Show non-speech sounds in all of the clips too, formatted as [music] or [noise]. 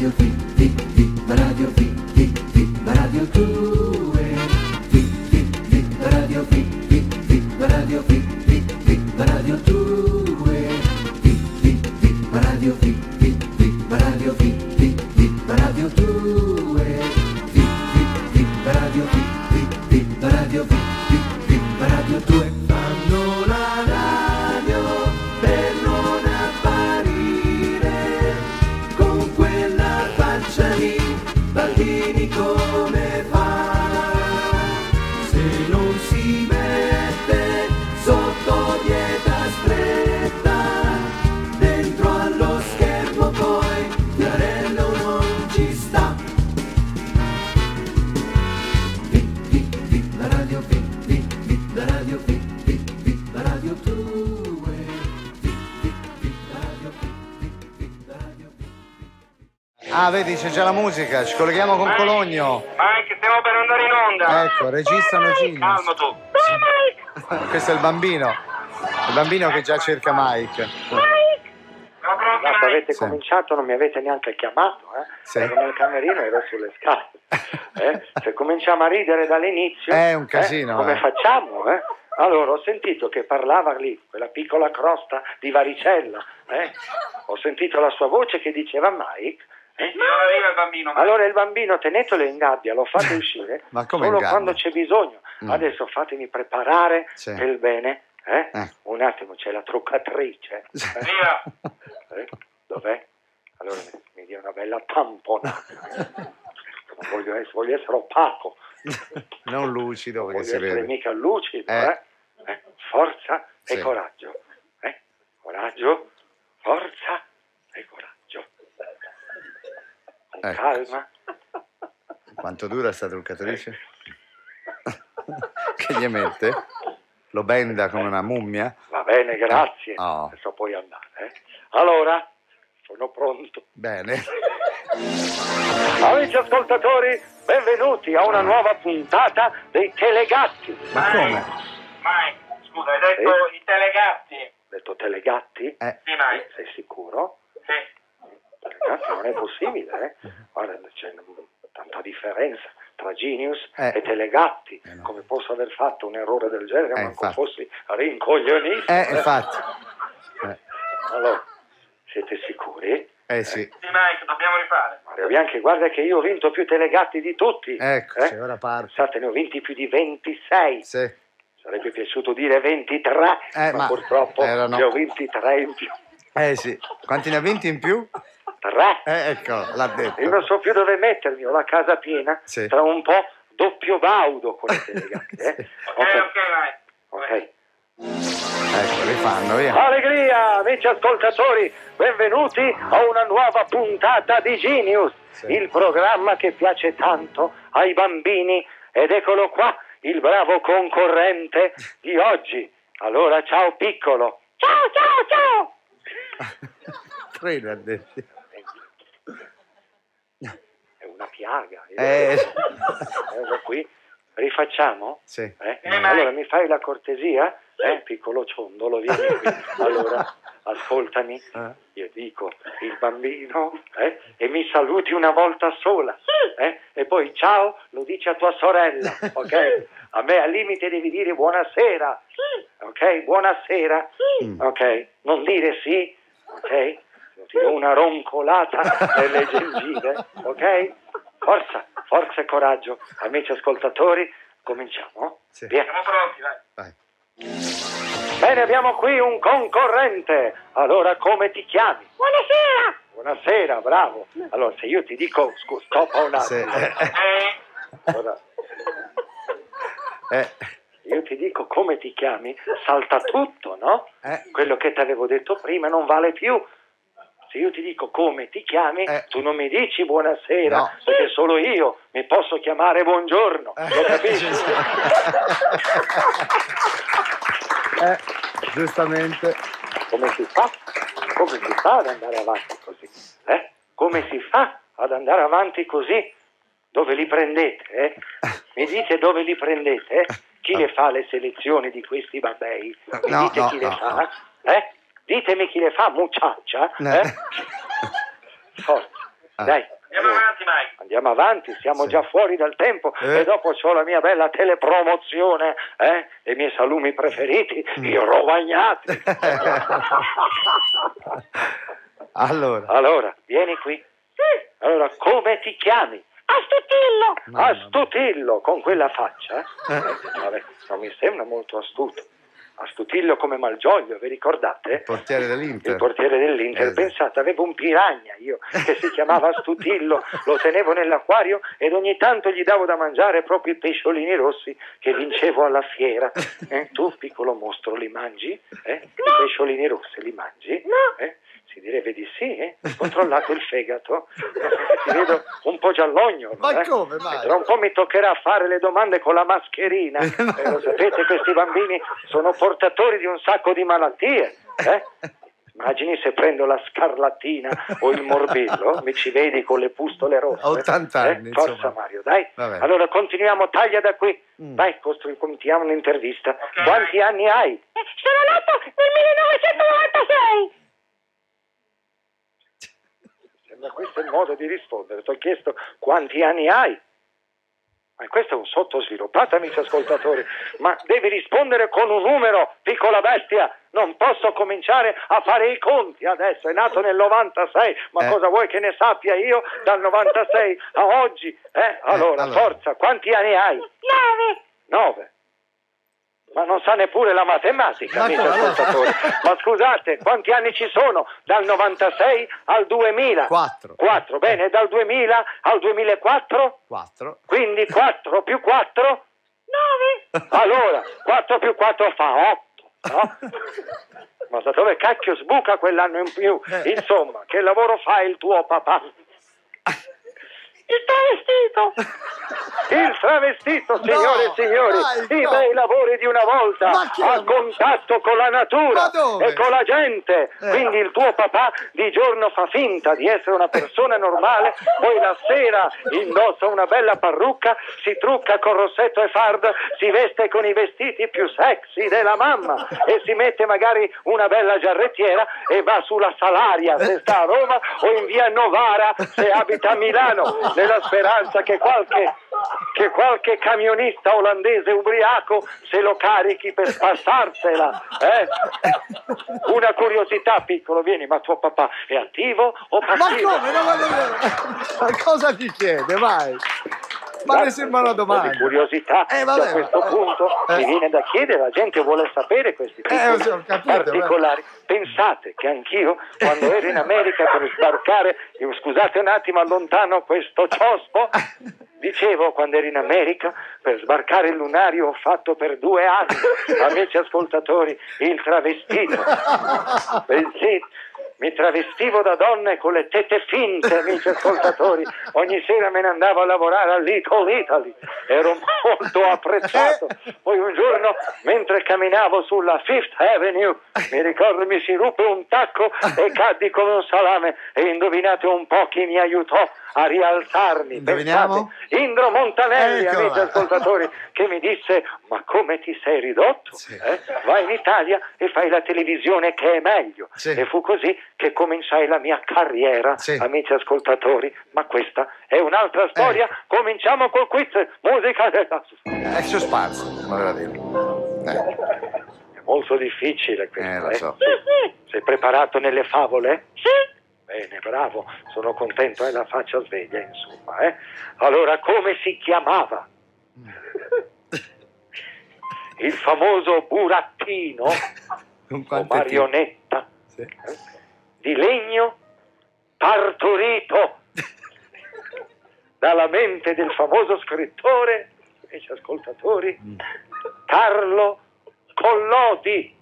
Radio Fi, Fi, Fi, Radio Fi, Fi, Fi, Radio 2. Fi, Fi, Fi, Radio Fi, Fi, Fi, Radio Fi, Fi, Fi, Radio 2. Fi, Fi, Fi, Radio Fi, Fi, Fi, Radio Fi, Fi, Fi, Radio 2. Fi, Fi, Fi, Radio Fi, Fi, Fi, Radio Fi, Fi, Fi, Radio 2. Ah, vedi, c'è già la musica, ci colleghiamo con Cologno. Mike, stiamo per andare in onda. Ecco, registrano Genius. Calmo tu. [laughs] Questo è il bambino. Il bambino che già cerca Mike. Mike? avete Sì. cominciato, non mi avete neanche chiamato, eh? Sì. Ero nel camerino, ero sulle scale. Eh? Se cominciamo a ridere dall'inizio, È un eh, casino, come eh. facciamo? Eh? Allora, ho sentito che parlava lì, quella piccola crosta di varicella. eh? Ho sentito la sua voce che diceva Mike. Eh? Sì, ora arriva il bambino. Mike. Allora il bambino tenetelo in gabbia, lo fate [laughs] uscire Ma come solo quando c'è bisogno. Mm. Adesso fatemi preparare Sì. per il bene. eh? Eh. Un attimo, c'è la truccatrice. eh? Via. Eh? Dov'è? Allora mi, dia una bella tamponata. Non voglio essere, voglio essere opaco, Non lucido voglio si essere vede. mica lucido. Eh. Eh? Eh, Forza e Sì. coraggio. Eh? Coraggio, forza e coraggio. Con Ecco. calma. Quanto dura sta truccatrice? [laughs] che gli mette? Lo benda come una mummia? Va bene, grazie. Oh. Adesso puoi andare. eh. Allora, sono pronto. Bene. [laughs] Amici ascoltatori, benvenuti a una nuova puntata dei Telegatti. Ma Mike. come? Mike, scusa, hai detto i telegatti? Ho detto Telegatti? Eh, Sì, Mike. Sei sicuro? Sì. Telegatti non è possibile, eh? Guarda, c'è tanta differenza tra Genius Eh. e Telegatti. Eh, no. Come posso aver fatto un errore del genere, Eh, ma infatti. fossi rincoglionito? eh, infatti. Eh, Allora, siete sicuri? eh sì. Sì, Mike, dobbiamo rifare. Mario Bianchi, guarda che io ho vinto più Telegatti di tutti. Eccoci, eh? ora parte. Pensate, ne ho vinti più di 26. Sì. Sarebbe piaciuto dire 23, Eh, ma, ma purtroppo erano- ne ho vinti 3 in più. Eh sì. Quanti ne ha vinti in più? 3. Eh, ecco, l'ha detto. Io non so più dove mettermi, ho la casa piena, Sì. tra un po' doppio baudo con [laughs] telegatti. Eh? Sì. Ok, Ok, ok, Mike. ok. Ecco, rifanno, via. Allegria, amici ascoltatori, benvenuti a una nuova puntata di Genius, Sì. il programma che piace tanto ai bambini ed eccolo qua, il bravo concorrente di oggi. Allora, ciao piccolo. Ciao, ciao, ciao. Detti. È una piaga. Eh. Ecco qui. Rifacciamo? Sì. Eh? Eh, Allora mi fai la cortesia? Eh, piccolo ciondolo, vieni qui. [laughs] Allora, ascoltami, Eh. io dico il bambino eh, e mi saluti una volta sola. eh, e poi ciao lo dici a tua sorella, ok? A me al limite devi dire buonasera, ok? Buonasera, Mm. ok? Non dire sì, ok? Ti do una roncolata nelle gengive, ok? Forza, forza e coraggio. Amici ascoltatori, cominciamo? Sì. Via. Siamo pronti, dai. Vai. Bene, abbiamo qui un concorrente. Allora, come ti chiami? Buonasera. Buonasera, bravo. Allora, se io ti dico, scusa, stoppa un Sì. attimo. Eh, Eh, Allora, eh, io ti dico come ti chiami, salta tutto, no? eh. Quello che ti avevo detto prima non vale più. Se io ti dico come ti chiami, Eh. tu non mi dici buonasera, No. perché solo io mi posso chiamare buongiorno. Lo capisci? [laughs] [laughs] Eh, giustamente. Come si fa? Come si fa ad andare avanti così? Eh? Come si fa ad andare avanti così? Dove li prendete? Eh? [laughs] Mi dite dove li prendete? Chi le fa le selezioni di questi babbei? Mi No, dite no, chi le fa? Eh? Ditemi chi le fa, mucciaccia? No. Eh? Forza. Ah. Dai. Andiamo avanti, Mike. Andiamo avanti, siamo Sì. già fuori dal tempo Eh. e dopo ho la mia bella telepromozione, eh? i miei salumi preferiti, Mm. i rovagnati. [laughs] allora, Allora, vieni qui. Allora, come ti chiami? Astutillo! Astutillo, con quella faccia? eh? Eh. Vabbè, non mi sembra molto astuto. Astutillo come Malgioglio, vi ricordate? portiere dell'Inter. Il portiere dell'Inter, Esatto. pensate, avevo un piragna io che si chiamava [laughs] Astutillo, lo tenevo nell'acquario ed ogni tanto gli davo da mangiare proprio i pesciolini rossi che vincevo alla fiera. [laughs] Eh, tu, piccolo mostro, li mangi? Eh? I pesciolini rossi li mangi? No. Eh? Si direbbe di sì, eh? Controllato il fegato? Ti vedo un po' giallognolo. Ma eh? come mai? Tra un po' mi toccherà fare le domande con la mascherina. No. [laughs] Eh, lo sapete, questi bambini sono portatori di un sacco di malattie. Eh? Immagini se prendo la scarlattina o il morbillo, mi ci vedi con le pustole rosse. A 80 Eh? anni, Forza insomma. Mario, dai. Vabbè. Allora continuiamo, taglia da qui. Mm. Dai, costru- continuiamo l'intervista. Quanti anni hai? Eh, Sono nato nel 1996! Questo il modo di rispondere. Ti ho chiesto quanti anni hai. Ma questo è un sottosviluppato, amici ascoltatori. Ma devi rispondere con un numero, piccola bestia. Non posso cominciare a fare i conti adesso. È nato nel 96, ma Eh. cosa vuoi che ne sappia io dal 96 a oggi? Eh? Allora, allora. forza, quanti anni hai? Nove! Nove. Ma non sa neppure la matematica, Ma. Ma scusate, quanti anni ci sono dal 96 al 2000? Quattro. 4, bene, dal 2000 al 2004? 4. Quindi 4 più 4? Nove! Allora, 4 più 4 fa 8, no? Ma da dove cacchio sbuca quell'anno in più? Eh. Insomma, che lavoro fa il tuo papà? Il travestito! [laughs] Il travestito, signore e signori, dai, i no. bei lavori di una volta, a contatto con la natura e con la gente. Eh. Quindi il tuo papà di giorno fa finta di essere una persona normale, poi la sera indossa una bella parrucca, si trucca con rossetto e farda, si veste con i vestiti più sexy della mamma e si mette magari una bella giarrettiera e va sulla Salaria se sta a Roma o in via Novara se abita a Milano, [laughs] nella speranza che qualche, che qualche camionista olandese ubriaco se lo carichi per passarsela. eh? Una curiosità, piccolo, vieni, ma tuo papà è attivo o Ma passivo? come? Non voglio vedere. Ma cosa ti chiede? Vai. Ma ne sembra una domanda. Di curiosità, Eh, vabbè, a questo eh, punto eh. mi viene da chiedere, la gente vuole sapere questi piccoli ho capito, particolari. Pensate che anch'io, quando ero in America per sbarcare, scusate un attimo, allontano questo ciospo, dicevo quando ero in America, per sbarcare il lunario ho fatto per due anni, amici ascoltatori, il travestito. [laughs] Pensate, mi travestivo da donna e con le tette finte, amici ascoltatori. Ogni sera me ne andavo a lavorare al Little Italy. Ero molto apprezzato. Poi un giorno, mentre camminavo sulla Fifth Avenue, mi ricordo mi si ruppe un tacco e caddi come un salame. E indovinate un po' chi mi aiutò a rialzarmi. Indoviniamo? Pensate, Indro Montanelli, Eccola. amici ascoltatori, che mi disse: Ma come ti sei ridotto? Sì. Eh? Vai in Italia e fai la televisione che è meglio. Sì. E fu così che cominciai la mia carriera, Sì. amici ascoltatori. Ma questa è un'altra storia. Cominciamo col quiz. Musica della... È suspense, voleva dire. Eh, È molto difficile questo. eh, lo eh. so. Sei preparato nelle favole? Sì! Bene, bravo. Sono contento, hai la faccia sveglia, insomma. Eh? Allora, come si chiamava? [laughs] Il famoso burattino o marionetta Sì. Di legno partorito [laughs] dalla mente del famoso scrittore, amici ascoltatori, Carlo Collodi.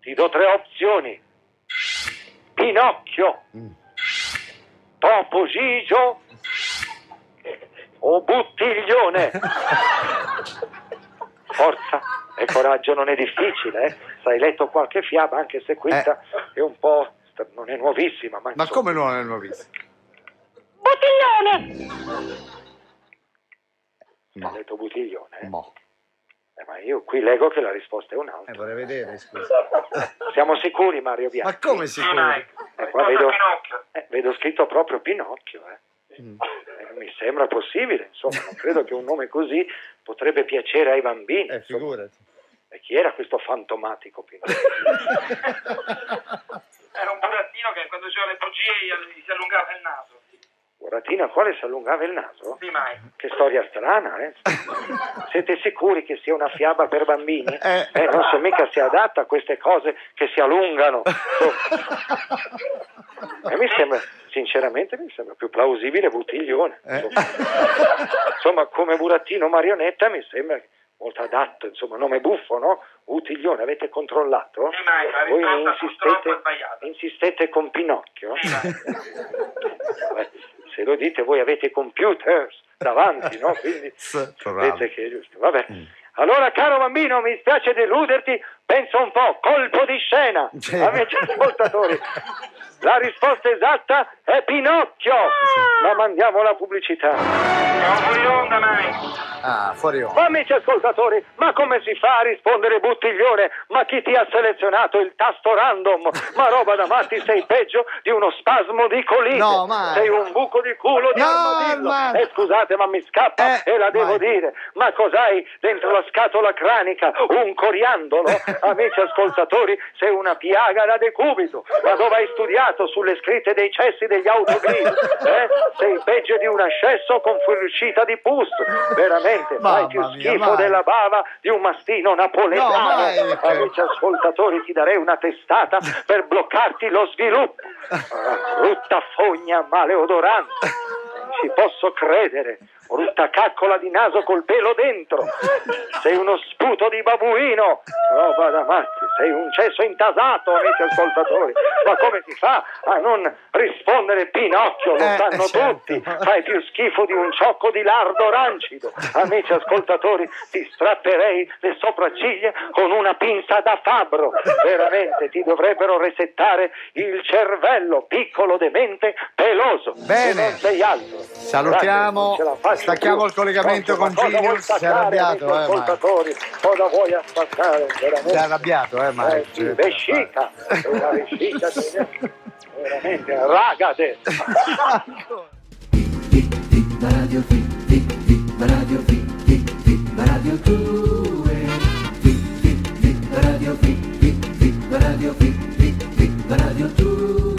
Ti do tre opzioni. Pinocchio, Mm. Topo Gigio o Buttiglione. [laughs] Forza e coraggio non è difficile, eh? [laughs] Sai letto qualche fiaba, anche se questa è un po'... non è nuovissima, ma, Ma come non l'hanno visto? Bottiglione! Hai letto Buttiglione? eh? Eh, ma io qui leggo che la risposta è Eh, un'altra. vorrei vedere, scusa. [laughs] Siamo sicuri, Mario Bianchi? Ma come Sì, si può? Mike. Eh, qua vedo-. Eh, vedo scritto proprio Pinocchio, eh. Mm. Eh, Mi sembra possibile, insomma, non credo che un nome così potrebbe piacere ai bambini. Eh, figurati. E chi era questo fantomatico Pinocchio? [laughs] Era un burattino che quando diceva le bugie gli- si allungava il naso. Burattino al quale si allungava il naso? Sì, mai. Che storia strana, eh? Siete sicuri che sia una fiaba per bambini? Eh. Eh, non so mica sia adatta a queste cose che si allungano. [laughs] E mi sembra, sinceramente, mi sembra più plausibile Buttiglione. Eh. Insomma, come burattino marionetta mi sembra molto adatto, insomma, nome buffo, no? Buttiglione, avete controllato? Sì, mai, la Voi insistete, insistete con Pinocchio? Sì. [laughs] Vabbè, se lo dite voi avete computers davanti, no? Quindi sapete che è giusto. Vabbè. Allora, caro bambino, mi spiace deluderti, pensa un po', colpo di scena. Sì. Amici ascoltatori, la risposta esatta è Pinocchio. Ma mandiamo la pubblicità. Siamo fuori onda, mai. Ah, fuori onda. Amici ascoltatori, ma come si fa a rispondere buttiglione? Ma chi ti ha selezionato il tasto random? Ma roba da matti, sei peggio di uno spasmo di colite. No, mai. Sei un buco di culo di No, armadillo. ma- E scusate, ma mi scappa Eh, e la devo mai. dire. Ma cos'hai dentro la scatola cranica? Un coriandolo? [laughs] Amici ascoltatori, sei una piaga da decubito. Ma dove hai studiato? Sulle scritte dei cessi degli autogrill? Eh? Sei peggio di un ascesso con fuoriuscita di pus. Veramente, fai più mia, schifo mai. della bava di un mastino napoletano. No, mai, Amici ascoltatori, ti darei una testata per bloccarti lo sviluppo. Ah, brutta fogna maleodorante. Non ci posso credere. Brutta caccola di naso col pelo dentro. Sei uno sputo di babuino. Roba da matti. Sei un cesso intasato, amici ascoltatori. Ma come si fa a non rispondere Pinocchio? Lo Eh, sanno certo. tutti. Fai più schifo di un ciocco di lardo rancido. Amici ascoltatori, ti strapperei le sopracciglia con una pinza da fabbro. Veramente ti dovrebbero resettare il cervello, piccolo, demente, peloso. Bene. Non sei altro. Salutiamo, Grazie, stacchiamo il collegamento con Genius, si è arrabbiato. Eh, ascoltatori, cosa vuoi ascoltare? Si è arrabbiato, eh, Mario. Eh, vescica, vescica, veramente, ragate. Radio Fit, Fit, Fit, Radio Fit, Fit, Fit, Radio 2 Fit, Fit, Fit, Radio Fit, Fit, Fit, Radio Fit, Fit, Fit, Radio 2